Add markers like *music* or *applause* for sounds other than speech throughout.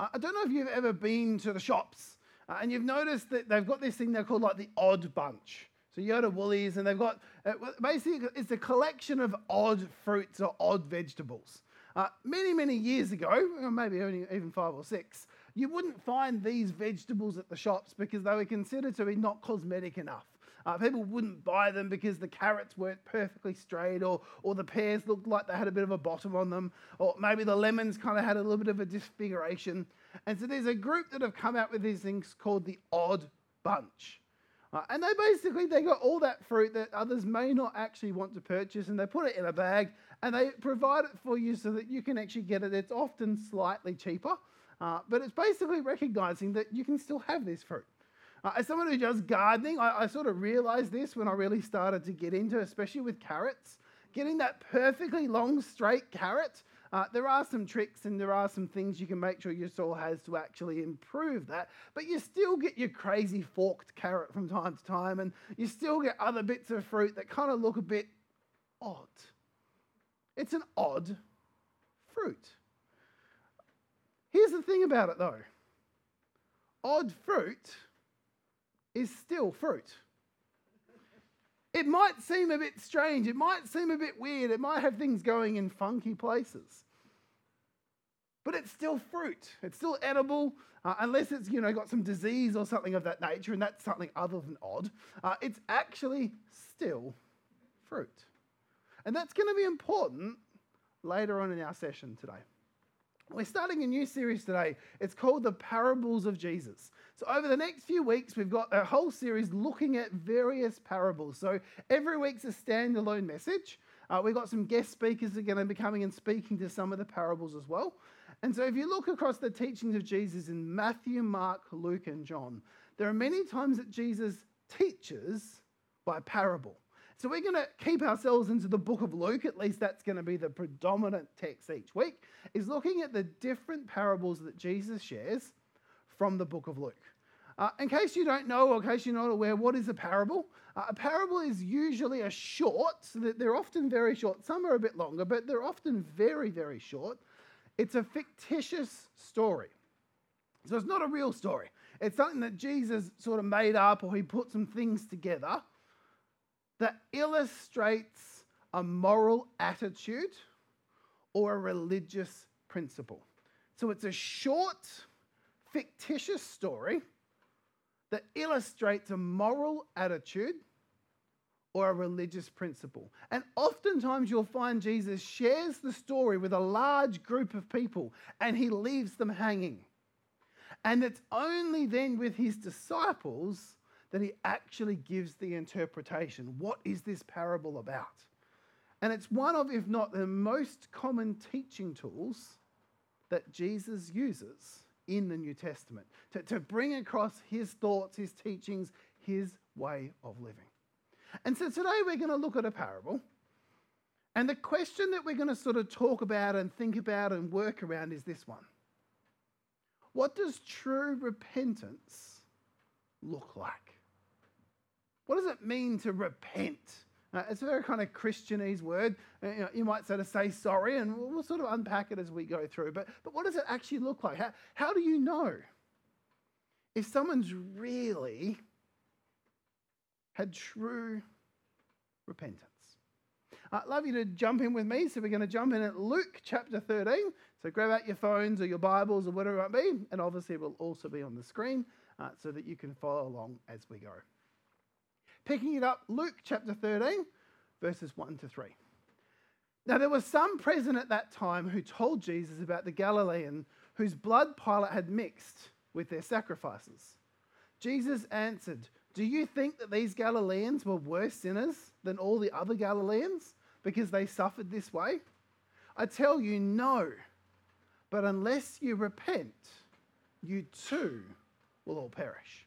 I don't know if you've ever been to the shops uh, and you've noticed that they've got this thing they're called like the odd bunch. So you go to Woolies and they've got uh, basically it's a collection of odd fruits or odd vegetables. Uh, many, many years ago, maybe only even five or six, you wouldn't find these vegetables at the shops because they were considered to be not cosmetic enough. Uh, people wouldn't buy them because the carrots weren't perfectly straight, or, or the pears looked like they had a bit of a bottom on them, or maybe the lemons kind of had a little bit of a disfiguration. And so there's a group that have come out with these things called the odd bunch. Uh, and they basically they got all that fruit that others may not actually want to purchase, and they put it in a bag and they provide it for you so that you can actually get it. It's often slightly cheaper, uh, but it's basically recognizing that you can still have this fruit. Uh, as someone who does gardening, I, I sort of realized this when I really started to get into, especially with carrots. Getting that perfectly long, straight carrot, uh, there are some tricks and there are some things you can make sure your soil has to actually improve that. But you still get your crazy forked carrot from time to time, and you still get other bits of fruit that kind of look a bit odd. It's an odd fruit. Here's the thing about it though odd fruit is still fruit. It might seem a bit strange, it might seem a bit weird, it might have things going in funky places. But it's still fruit. It's still edible, uh, unless it's you know got some disease or something of that nature, and that's something other than odd. Uh, it's actually still fruit, and that's going to be important later on in our session today. We're starting a new series today. It's called The Parables of Jesus. So, over the next few weeks, we've got a whole series looking at various parables. So, every week's a standalone message. Uh, we've got some guest speakers that are going to be coming and speaking to some of the parables as well. And so, if you look across the teachings of Jesus in Matthew, Mark, Luke, and John, there are many times that Jesus teaches by parable. So we're going to keep ourselves into the book of Luke, at least that's going to be the predominant text each week, is looking at the different parables that Jesus shares from the book of Luke. Uh, in case you don't know, or in case you're not aware, what is a parable? Uh, a parable is usually a short, so that they're often very short. Some are a bit longer, but they're often very, very short. It's a fictitious story. So it's not a real story. It's something that Jesus sort of made up or he put some things together that illustrates a moral attitude or a religious principle. So it's a short, fictitious story that illustrates a moral attitude or a religious principle. And oftentimes you'll find Jesus shares the story with a large group of people and he leaves them hanging. And it's only then with his disciples that he actually gives the interpretation. What is this parable about? And it's one of, if not the most common teaching tools that Jesus uses in the New Testament to, to bring across his thoughts, his teachings, his way of living. And so today we're going to look at a parable. And the question that we're going to sort of talk about and think about and work around is this one What does true repentance look like? What does it mean to repent? Uh, it's a very kind of Christianese word. Uh, you, know, you, might sort of say sorry, and we'll, we'll, sort of unpack it as we go through. But, but what does it actually look like? How, how do you know if someone's really had true repentance? I'd love you to jump in with me. So we're going to jump in at Luke chapter 13. So grab out your phones or your Bibles or whatever it might be. And obviously, it will also be on the screen uh, so that you can follow along as we go. Picking it up, Luke chapter 13, verses 1 to 3. Now, there was some present at that time who told Jesus about the Galilean whose blood Pilate had mixed with their sacrifices. Jesus answered, Do you think that these Galileans were worse sinners than all the other Galileans because they suffered this way? I tell you, no. But unless you repent, you too will all perish.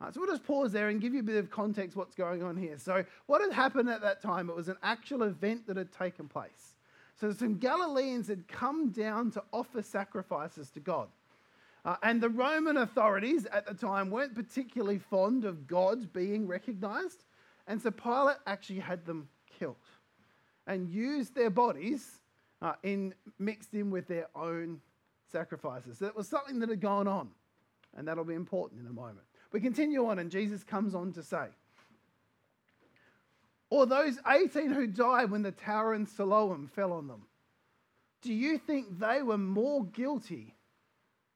Right, so we'll just pause there and give you a bit of context what's going on here. So, what had happened at that time? It was an actual event that had taken place. So, some Galileans had come down to offer sacrifices to God. Uh, and the Roman authorities at the time weren't particularly fond of God being recognized. And so Pilate actually had them killed and used their bodies uh, in, mixed in with their own sacrifices. So That was something that had gone on, and that'll be important in a moment. We continue on, and Jesus comes on to say, Or those 18 who died when the tower in Siloam fell on them, do you think they were more guilty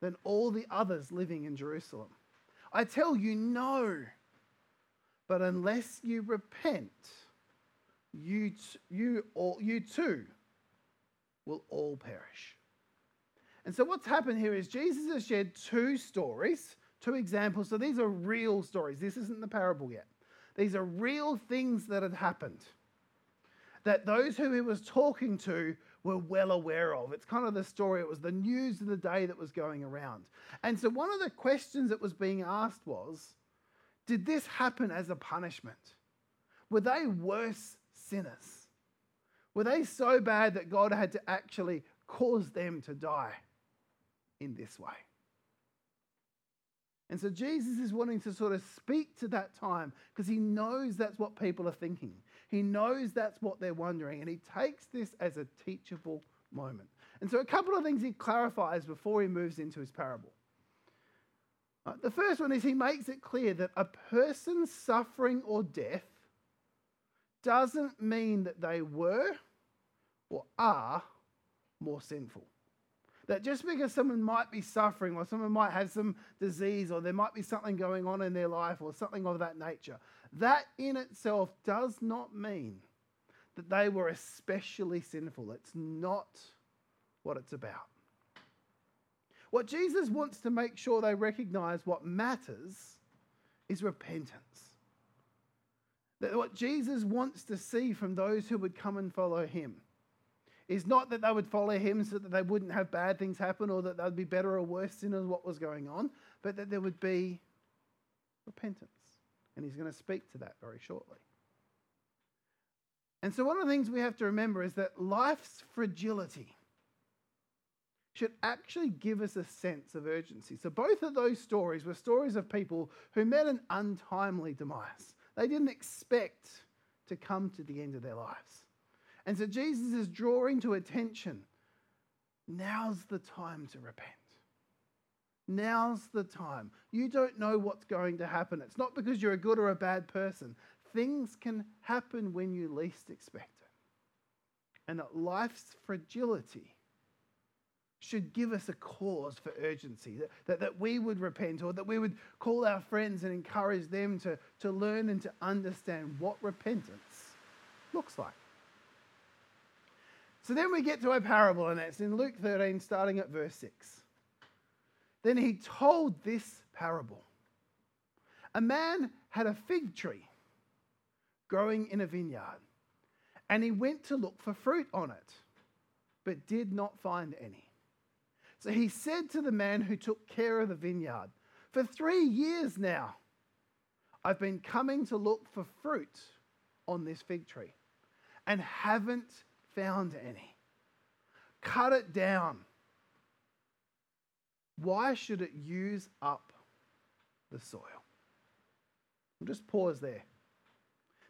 than all the others living in Jerusalem? I tell you, no. But unless you repent, you, t- you, all, you too will all perish. And so, what's happened here is Jesus has shared two stories, two examples. So, these are real stories. This isn't the parable yet. These are real things that had happened that those who he was talking to were well aware of. It's kind of the story, it was the news of the day that was going around. And so, one of the questions that was being asked was Did this happen as a punishment? Were they worse sinners? Were they so bad that God had to actually cause them to die in this way? And so Jesus is wanting to sort of speak to that time because he knows that's what people are thinking. He knows that's what they're wondering, and he takes this as a teachable moment. And so, a couple of things he clarifies before he moves into his parable. The first one is he makes it clear that a person's suffering or death doesn't mean that they were or are more sinful. That just because someone might be suffering or someone might have some disease or there might be something going on in their life or something of that nature, that in itself does not mean that they were especially sinful. It's not what it's about. What Jesus wants to make sure they recognize what matters is repentance. That what Jesus wants to see from those who would come and follow him is not that they would follow him so that they wouldn't have bad things happen or that they'd be better or worse sinners what was going on, but that there would be repentance. And he's going to speak to that very shortly. And so, one of the things we have to remember is that life's fragility should actually give us a sense of urgency. So, both of those stories were stories of people who met an untimely demise. They didn't expect to come to the end of their lives. And so Jesus is drawing to attention now's the time to repent. Now's the time. You don't know what's going to happen. It's not because you're a good or a bad person. Things can happen when you least expect it. And that life's fragility should give us a cause for urgency, that, that, that, we would repent or that we would call our friends and encourage them to, to learn and to understand what repentance looks like. So then we get to a parable, and it's in Luke 13, starting at verse 6. Then he told this parable A man had a fig tree growing in a vineyard, and he went to look for fruit on it, but did not find any. So he said to the man who took care of the vineyard, For three years now, I've been coming to look for fruit on this fig tree and haven't found any. Cut it down. Why should it use up the soil? We'll just pause there.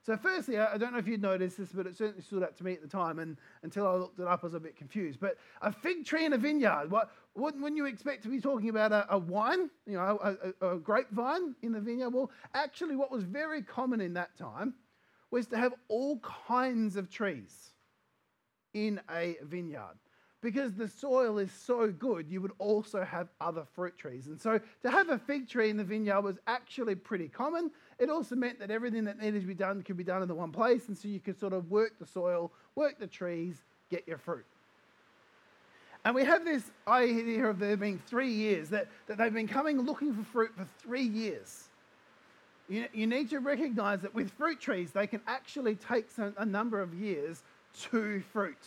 So, firstly, I don't know if you'd noticed this, but it certainly stood out to me at the time, and until I looked it up, I was a bit confused. But a fig tree in a vineyard, what wouldn't, you expect to be talking about a, a wine, you know, a, a, a grapevine in the vineyard? Well, actually, what was very common in that time was to have all kinds of trees in a vineyard. Because the soil is so good, you would also have other fruit trees. And so to have a fig tree in the vineyard was actually pretty common. It also meant that everything that needed to be done could be done in the one place. And so you could sort of work the soil, work the trees, get your fruit. And we have this idea of there being three years, that, that they've been coming looking for fruit for three years. You, you need to recognize that with fruit trees, they can actually take some, a number of years to fruit.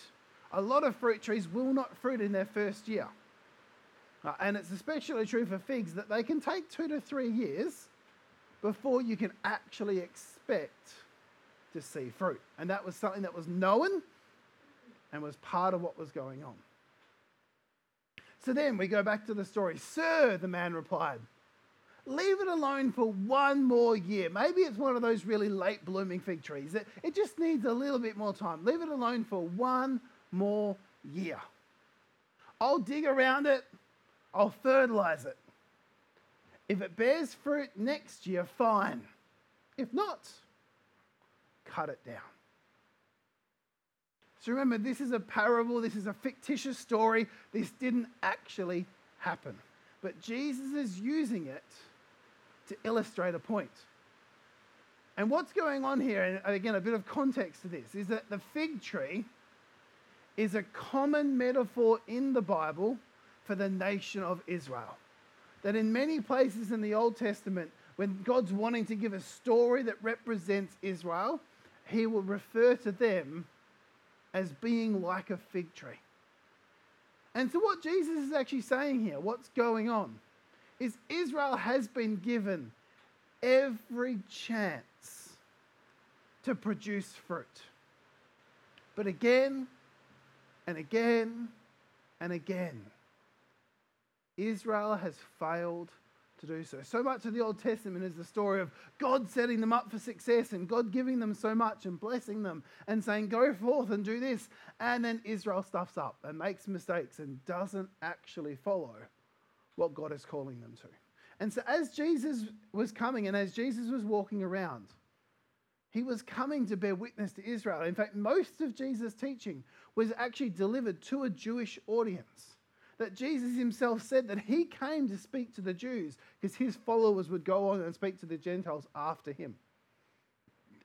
A lot of fruit trees will not fruit in their first year. Uh, and it's especially true for figs that they can take two to three years before you can actually expect to see fruit. And that was something that was known and was part of what was going on. So then we go back to the story. Sir, the man replied, leave it alone for one more year. Maybe it's one of those really late blooming fig trees. It, it just needs a little bit more time. Leave it alone for one more year. I'll dig around it, I'll fertilize it. If it bears fruit next year, fine. If not, cut it down. So remember, this is a parable, this is a fictitious story. This didn't actually happen. But Jesus is using it to illustrate a point. And what's going on here, and again, a bit of context to this, is that the fig tree is a common metaphor in the Bible for the nation of Israel. That in many places in the Old Testament, when God's wanting to give a story that represents Israel, he will refer to them as being like a fig tree. And so, what Jesus is actually saying here, what's going on, is Israel has been given every chance to produce fruit. But again and again and again, Israel has failed to do so. So much of the Old Testament is the story of God setting them up for success and God giving them so much and blessing them and saying, Go forth and do this. And then Israel stuffs up and makes mistakes and doesn't actually follow what God is calling them to. And so, as Jesus was coming and as Jesus was walking around, he was coming to bear witness to Israel. In fact, most of Jesus' teaching was actually delivered to a Jewish audience that Jesus himself said that he came to speak to the Jews because his followers would go on and speak to the Gentiles after him.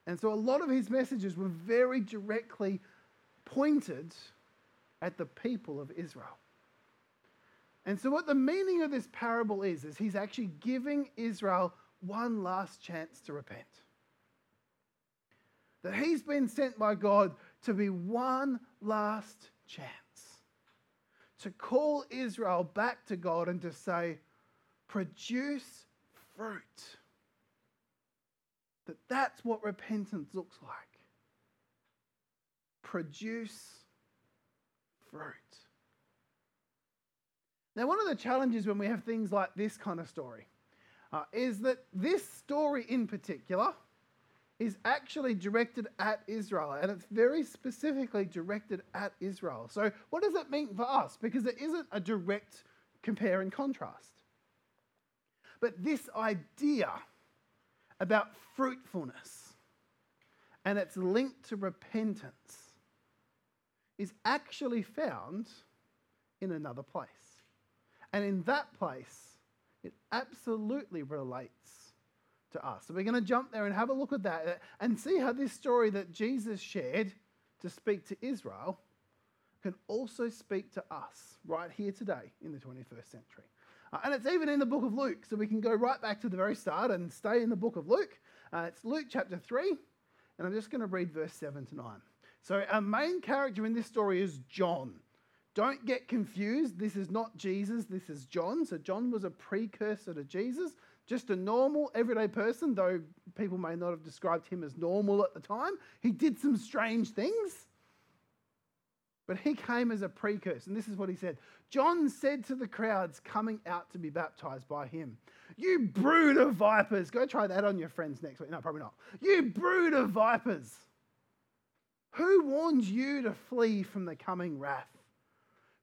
And so a lot of his messages were very directly pointed at the people of Israel. And so what the meaning of this parable is is he's actually giving Israel one last chance to repent. That he's been sent by God to be one last chance to call Israel back to God and to say, produce fruit. That that's what repentance looks like. Produce fruit. Now, one of the challenges when we have things like this kind of story uh, is that this story in particular is actually directed at Israel, and it's very specifically directed at Israel. So, what does that mean for us? Because it isn't a direct compare and contrast. But this idea about fruitfulness and its link to repentance is actually found in another place. And in that place, it absolutely relates to us. So we're going to jump there and have a look at that uh, and see how this story that Jesus shared to speak to Israel can also speak to us right here today in the 21st century. Uh, and it's even in the book of Luke, so we can go right back to the very start and stay in the book of Luke. Uh, it's Luke chapter 3, and I'm just going to read verse 7 to 9. So, our main character in this story is John. Don't get confused. This is not Jesus, this is John. So, John was a precursor to Jesus just a normal, everyday person, though people may not have described him as normal at the time. He did some strange things, but he came as a precursor. And this is what he said John said to the crowds coming out to be baptized by him, You brood of vipers. Go try that on your friends next week. No, probably not. You brood of vipers. Who warned you to flee from the coming wrath?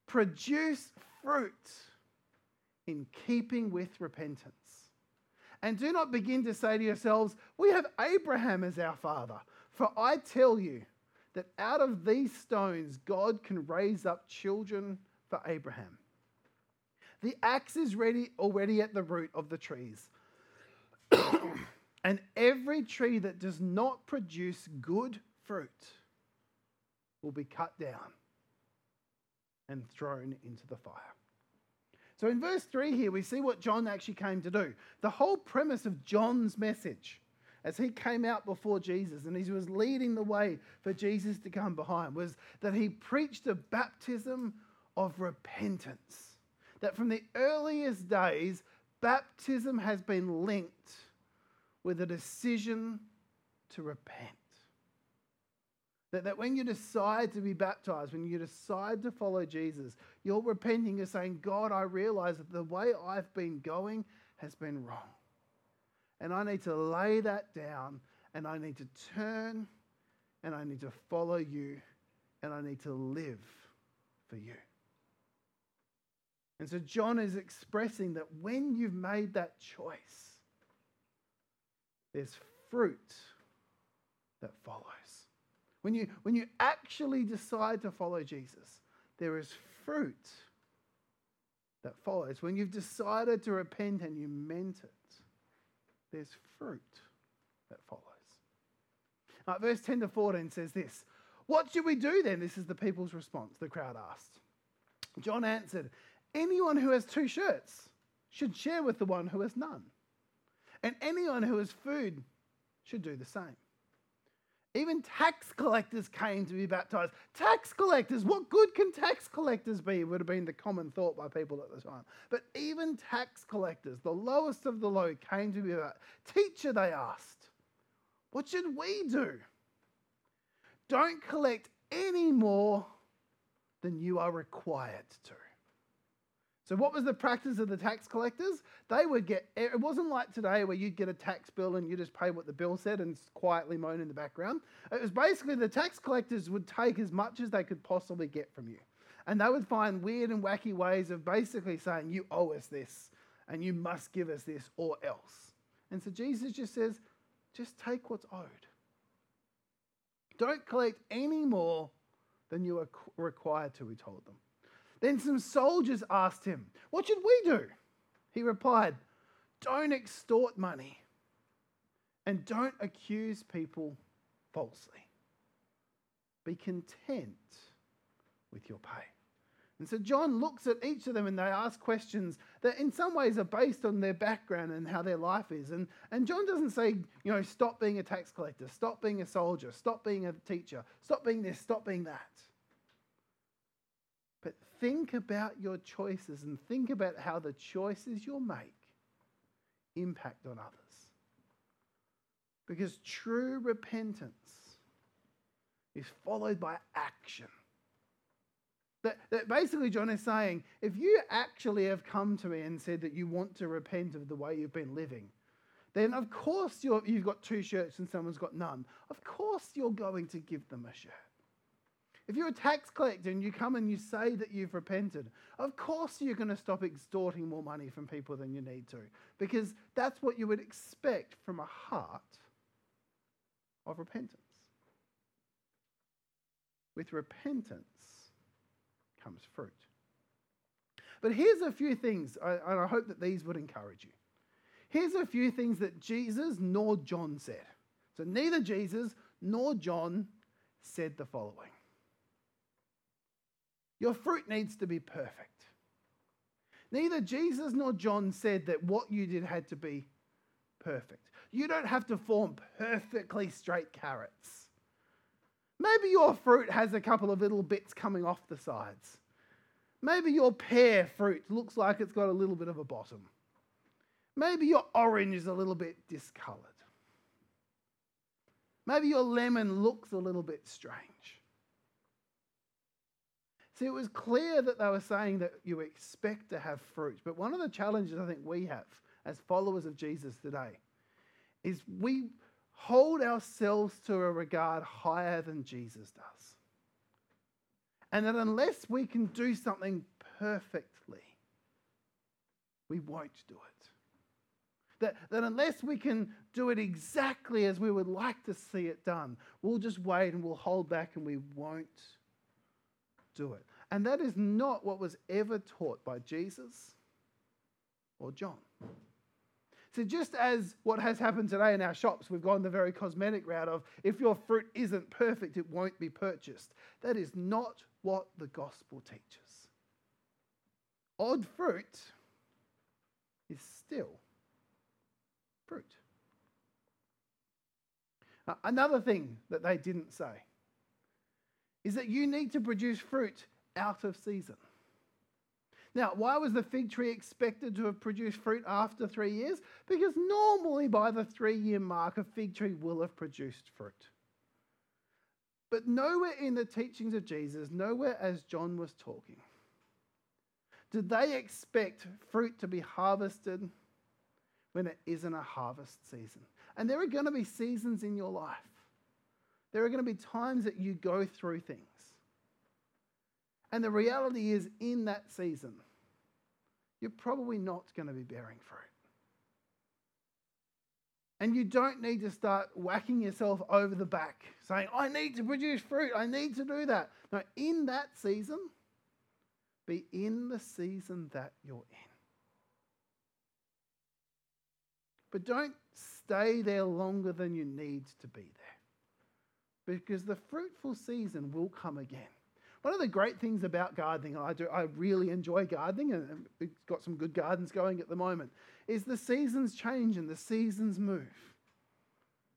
Produce fruit in keeping with repentance. And do not begin to say to yourselves, We have Abraham as our father. For I tell you that out of these stones God can raise up children for Abraham. The axe is ready already at the root of the trees. *coughs* and every tree that does not produce good fruit will be cut down and thrown into the fire. So in verse 3 here, we see what John actually came to do. The whole premise of John's message as he came out before Jesus and he was leading the way for Jesus to come behind was that he preached a baptism of repentance. That from the earliest days, baptism has been linked with a decision to repent. That, that when you decide to be baptized, when you decide to follow Jesus, you're repenting. You're saying, God, I realize that the way I've been going has been wrong. And I need to lay that down and I need to turn and I need to follow you and I need to live for you. And so John is expressing that when you've made that choice, there's fruit that follows. When you, when you actually decide to follow Jesus, there is fruit that follows. When you've decided to repent and you meant it, there's fruit that follows. Right, verse 10 to 14 says this What should we do then? This is the people's response, the crowd asked. John answered, Anyone who has two shirts should share with the one who has none. And anyone who has food should do the same. Even tax collectors came to be baptized. Tax collectors, what good can tax collectors be? Would have been the common thought by people at the time. But even tax collectors, the lowest of the low, came to be baptized. Teacher, they asked, what should we do? Don't collect any more than you are required to. So, what was the practice of the tax collectors? They would get, it wasn't like today where you'd get a tax bill and you just pay what the bill said and quietly moan in the background. It was basically the tax collectors would take as much as they could possibly get from you. And they would find weird and wacky ways of basically saying, You owe us this and you must give us this or else. And so Jesus just says, Just take what's owed. Don't collect any more than you are required to, he told them. Then some soldiers asked him, What should we do? He replied, Don't extort money and don't accuse people falsely. Be content with your pay. And so John looks at each of them and they ask questions that in some ways are based on their background and how their life is. And, and John doesn't say, you know, stop being a tax collector, stop being a soldier, stop being a teacher, stop being this, stop being that think about your choices and think about how the choices you'll make impact on others. Because true repentance is followed by action. That, that basically, John is saying if you actually have come to me and said that you want to repent of the way you've been living, then of course you have got two shirts and someone's got none. Of course you're going to give them a shirt. If you're a tax collector and you come and you say that you've repented, of course you're going to stop extorting more money from people than you need to, because that's what you would expect from a heart of repentance. With repentance comes fruit. But here's a few things, and I hope that these would encourage you. Here's a few things that Jesus nor John said. So neither Jesus nor John said the following your fruit needs to be perfect. Neither Jesus nor John said that what you did had to be perfect. You don't have to form perfectly straight carrots. Maybe your fruit has a couple of little bits coming off the sides. Maybe your pear fruit looks like it's got a little bit of a bottom. Maybe your orange is a little bit discolored. Maybe your lemon looks a little bit strange. See, it was clear that they were saying that you expect to have fruit. But one of the challenges I think we have as followers of Jesus today is we hold ourselves to a regard higher than Jesus does. And that unless we can do something perfectly, we won't do it. That, that unless we can do it exactly as we would like to see it done, we'll just wait and we'll hold back and we won't do it. And that is not what was ever taught by Jesus or John. So, just as what has happened today in our shops, we've gone the very cosmetic route of if your fruit isn't perfect, it won't be purchased. That is not what the gospel teaches. Odd fruit is still fruit. another thing that they didn't say is that you need to produce fruit out of season. Now, why was the fig tree expected to have produced fruit after three years? Because normally by the three year mark, a fig tree will have produced fruit. But nowhere in the teachings of Jesus, nowhere as John was talking, did they expect fruit to be harvested when it isn't a harvest season. And there are going to be seasons in your life. There are going to be times that you go through things. And the reality is, in that season, you're probably not going to be bearing fruit. And you don't need to start whacking yourself over the back saying, I need to produce fruit. I need to do that. No, in that season, be in the season that you're in. But don't stay there longer than you need to be there because the fruitful season will come again. One of the great things about gardening, I do, I really enjoy gardening, and we've got some good gardens going at the moment, is the seasons change and the seasons move.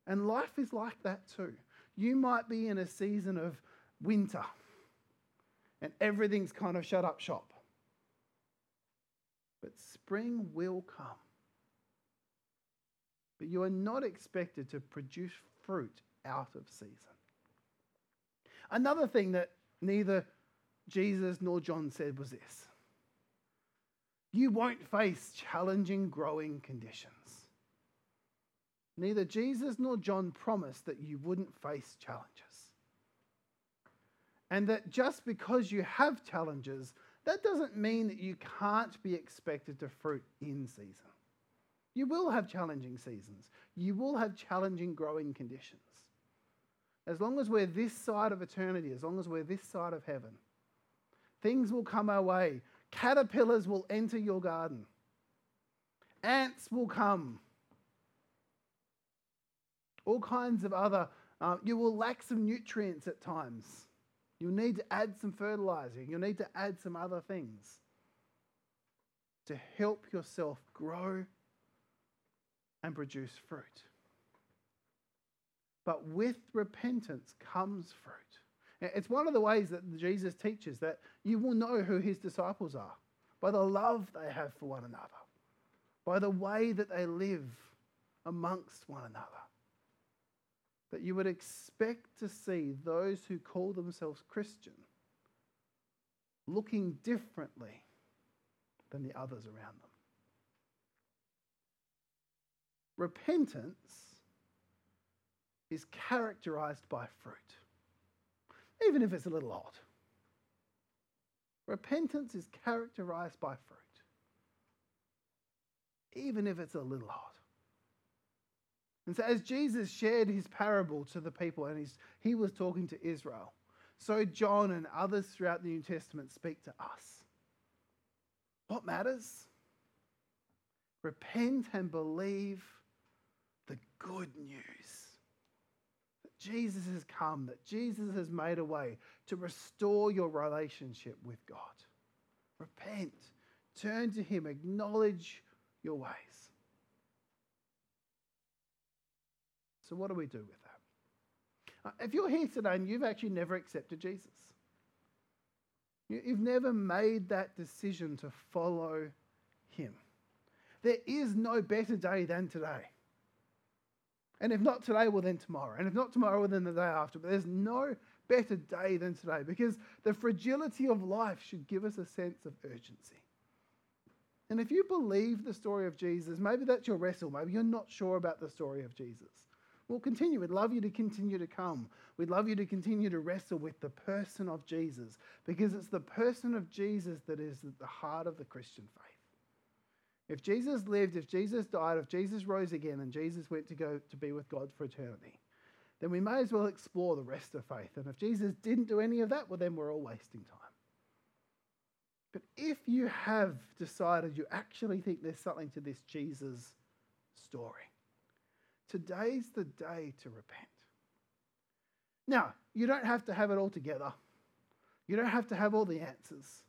And life is like that too. You might be in a season of winter and everything's kind of shut up shop. But spring will come. But you are not expected to produce fruit out of season. Another thing that neither Jesus nor John said was this you won't face challenging growing conditions. Neither Jesus nor John promised that you wouldn't face challenges. And that just because you have challenges, that doesn't mean that you can't be expected to fruit in season. You will have challenging seasons. You will have challenging growing conditions. As long as we're this side of eternity, as long as we're this side of heaven, things will come our way. Caterpillars will enter your garden, ants will come, all kinds of other, uh, you will lack some nutrients at times. You'll need to add some fertilizer, you'll need to add some other things to help yourself grow and produce fruit. But with repentance comes fruit. It's one of the ways that Jesus teaches that you will know who his disciples are by the love they have for one another, by the way that they live amongst one another. That you would expect to see those who call themselves Christian looking differently than the others around them. Repentance is characterized by fruit even if it's a little odd. Repentance is characterized by fruit, even if it's a little odd. And so, as Jesus shared his parable to the people, and he was talking to Israel, so John and others throughout the New Testament speak to us. What matters? Repent and believe the good news Jesus has come, that Jesus has made a way to restore your relationship with God. Repent, turn to Him, acknowledge your ways. So, what do we do with that? Uh, if you're here today and you've actually never accepted Jesus, you've never made that decision to follow Him, there is no better day than today. And if not today, well, then tomorrow. And if not tomorrow, well, then the day after. But there's no better day than today because the fragility of life should give us a sense of urgency. And if you believe the story of Jesus, maybe that's your wrestle. Maybe you're not sure about the story of Jesus. We'll continue. We'd love you to continue to come. We'd love you to continue to wrestle with the person of Jesus because it's the person of Jesus that is at the heart of the Christian faith. If Jesus lived, if Jesus died, if Jesus rose again, and Jesus went to go to be with God for eternity, then we may as well explore the rest of faith. And if Jesus didn't do any of that, well, then we're all wasting time. But if you have decided you actually think there's something to this Jesus story, today's the day to repent. Now, you don't have to have it all together. You don't have to have all the answers.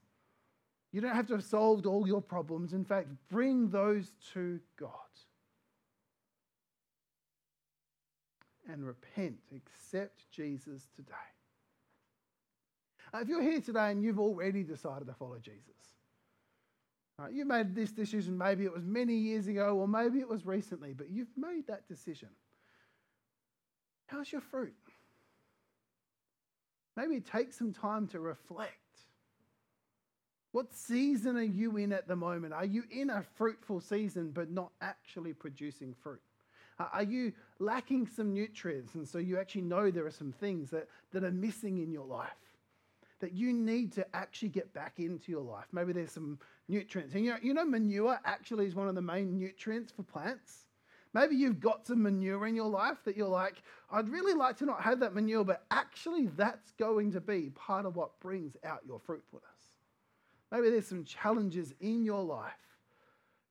You don't have to have solved all your problems. In fact, bring those to God. And repent. Accept Jesus today. If you're here today and you've already decided to follow Jesus, you made this decision, maybe it was many years ago or maybe it was recently, but you've made that decision. How's your fruit? Maybe take some time to reflect what season are you in at the moment? Are you in a fruitful season but not actually producing fruit? Are you lacking some nutrients and so you actually know there are some things that, that are missing in your life? that you need to actually get back into your life. Maybe there's some nutrients. And you know, you know, manure actually is one of the main nutrients for plants. Maybe you've got some manure in your life that you're like, I'd really like to not have that manure, but actually that's going to be part of what brings out your fruitfulness. Maybe there's some challenges in your life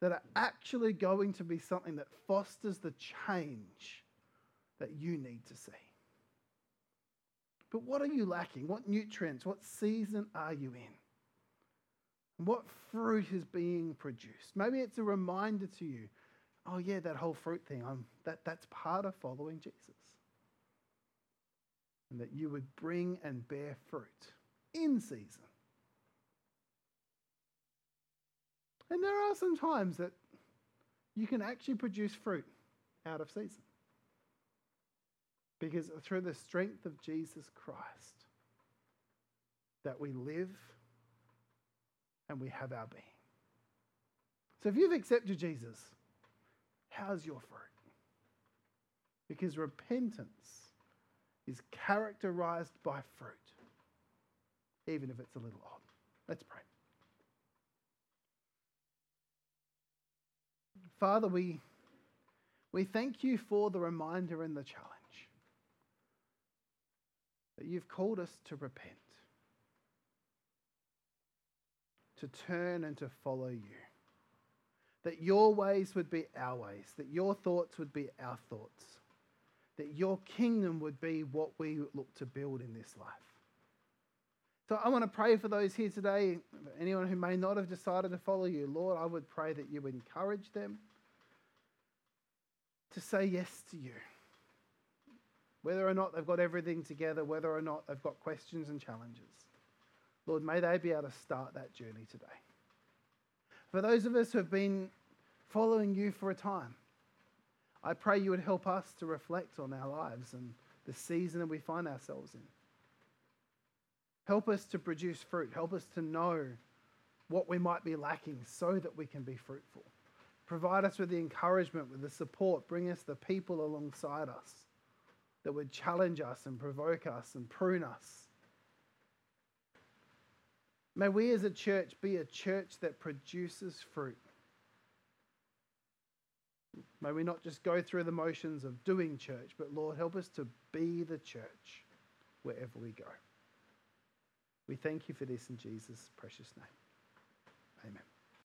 that are actually going to be something that fosters the change that you need to see. But what are you lacking? What nutrients, what season are you in? What fruit is being produced? Maybe it's a reminder to you oh, yeah, that whole fruit thing, I'm, that, that's part of following Jesus. And that you would bring and bear fruit in season. And there are some times that you can actually produce fruit out of season. Because through the strength of Jesus Christ, that we live and we have our being. So if you've accepted Jesus, how's your fruit? Because repentance is characterized by fruit, even if it's a little odd. Let's pray. Father, we, we thank you for the reminder and the challenge that you've called us to repent, to turn and to follow you. That your ways would be our ways, that your thoughts would be our thoughts, that your kingdom would be what we look to build in this life. So I want to pray for those here today, anyone who may not have decided to follow you. Lord, I would pray that you encourage them to say yes to you. Whether or not they've got everything together, whether or not they've got questions and challenges. Lord, may they be able to start that journey today. For those of us who have been following you for a time, I pray you would help us to reflect on our lives and the season that we find ourselves in. Help us to produce fruit. Help us to know what we might be lacking so that we can be fruitful. Provide us with the encouragement, with the support. Bring us the people alongside us that would challenge us and provoke us and prune us. May we as a church be a church that produces fruit. May we not just go through the motions of doing church, but Lord, help us to be the church wherever we go. We thank you for this in Jesus' precious name. Amen.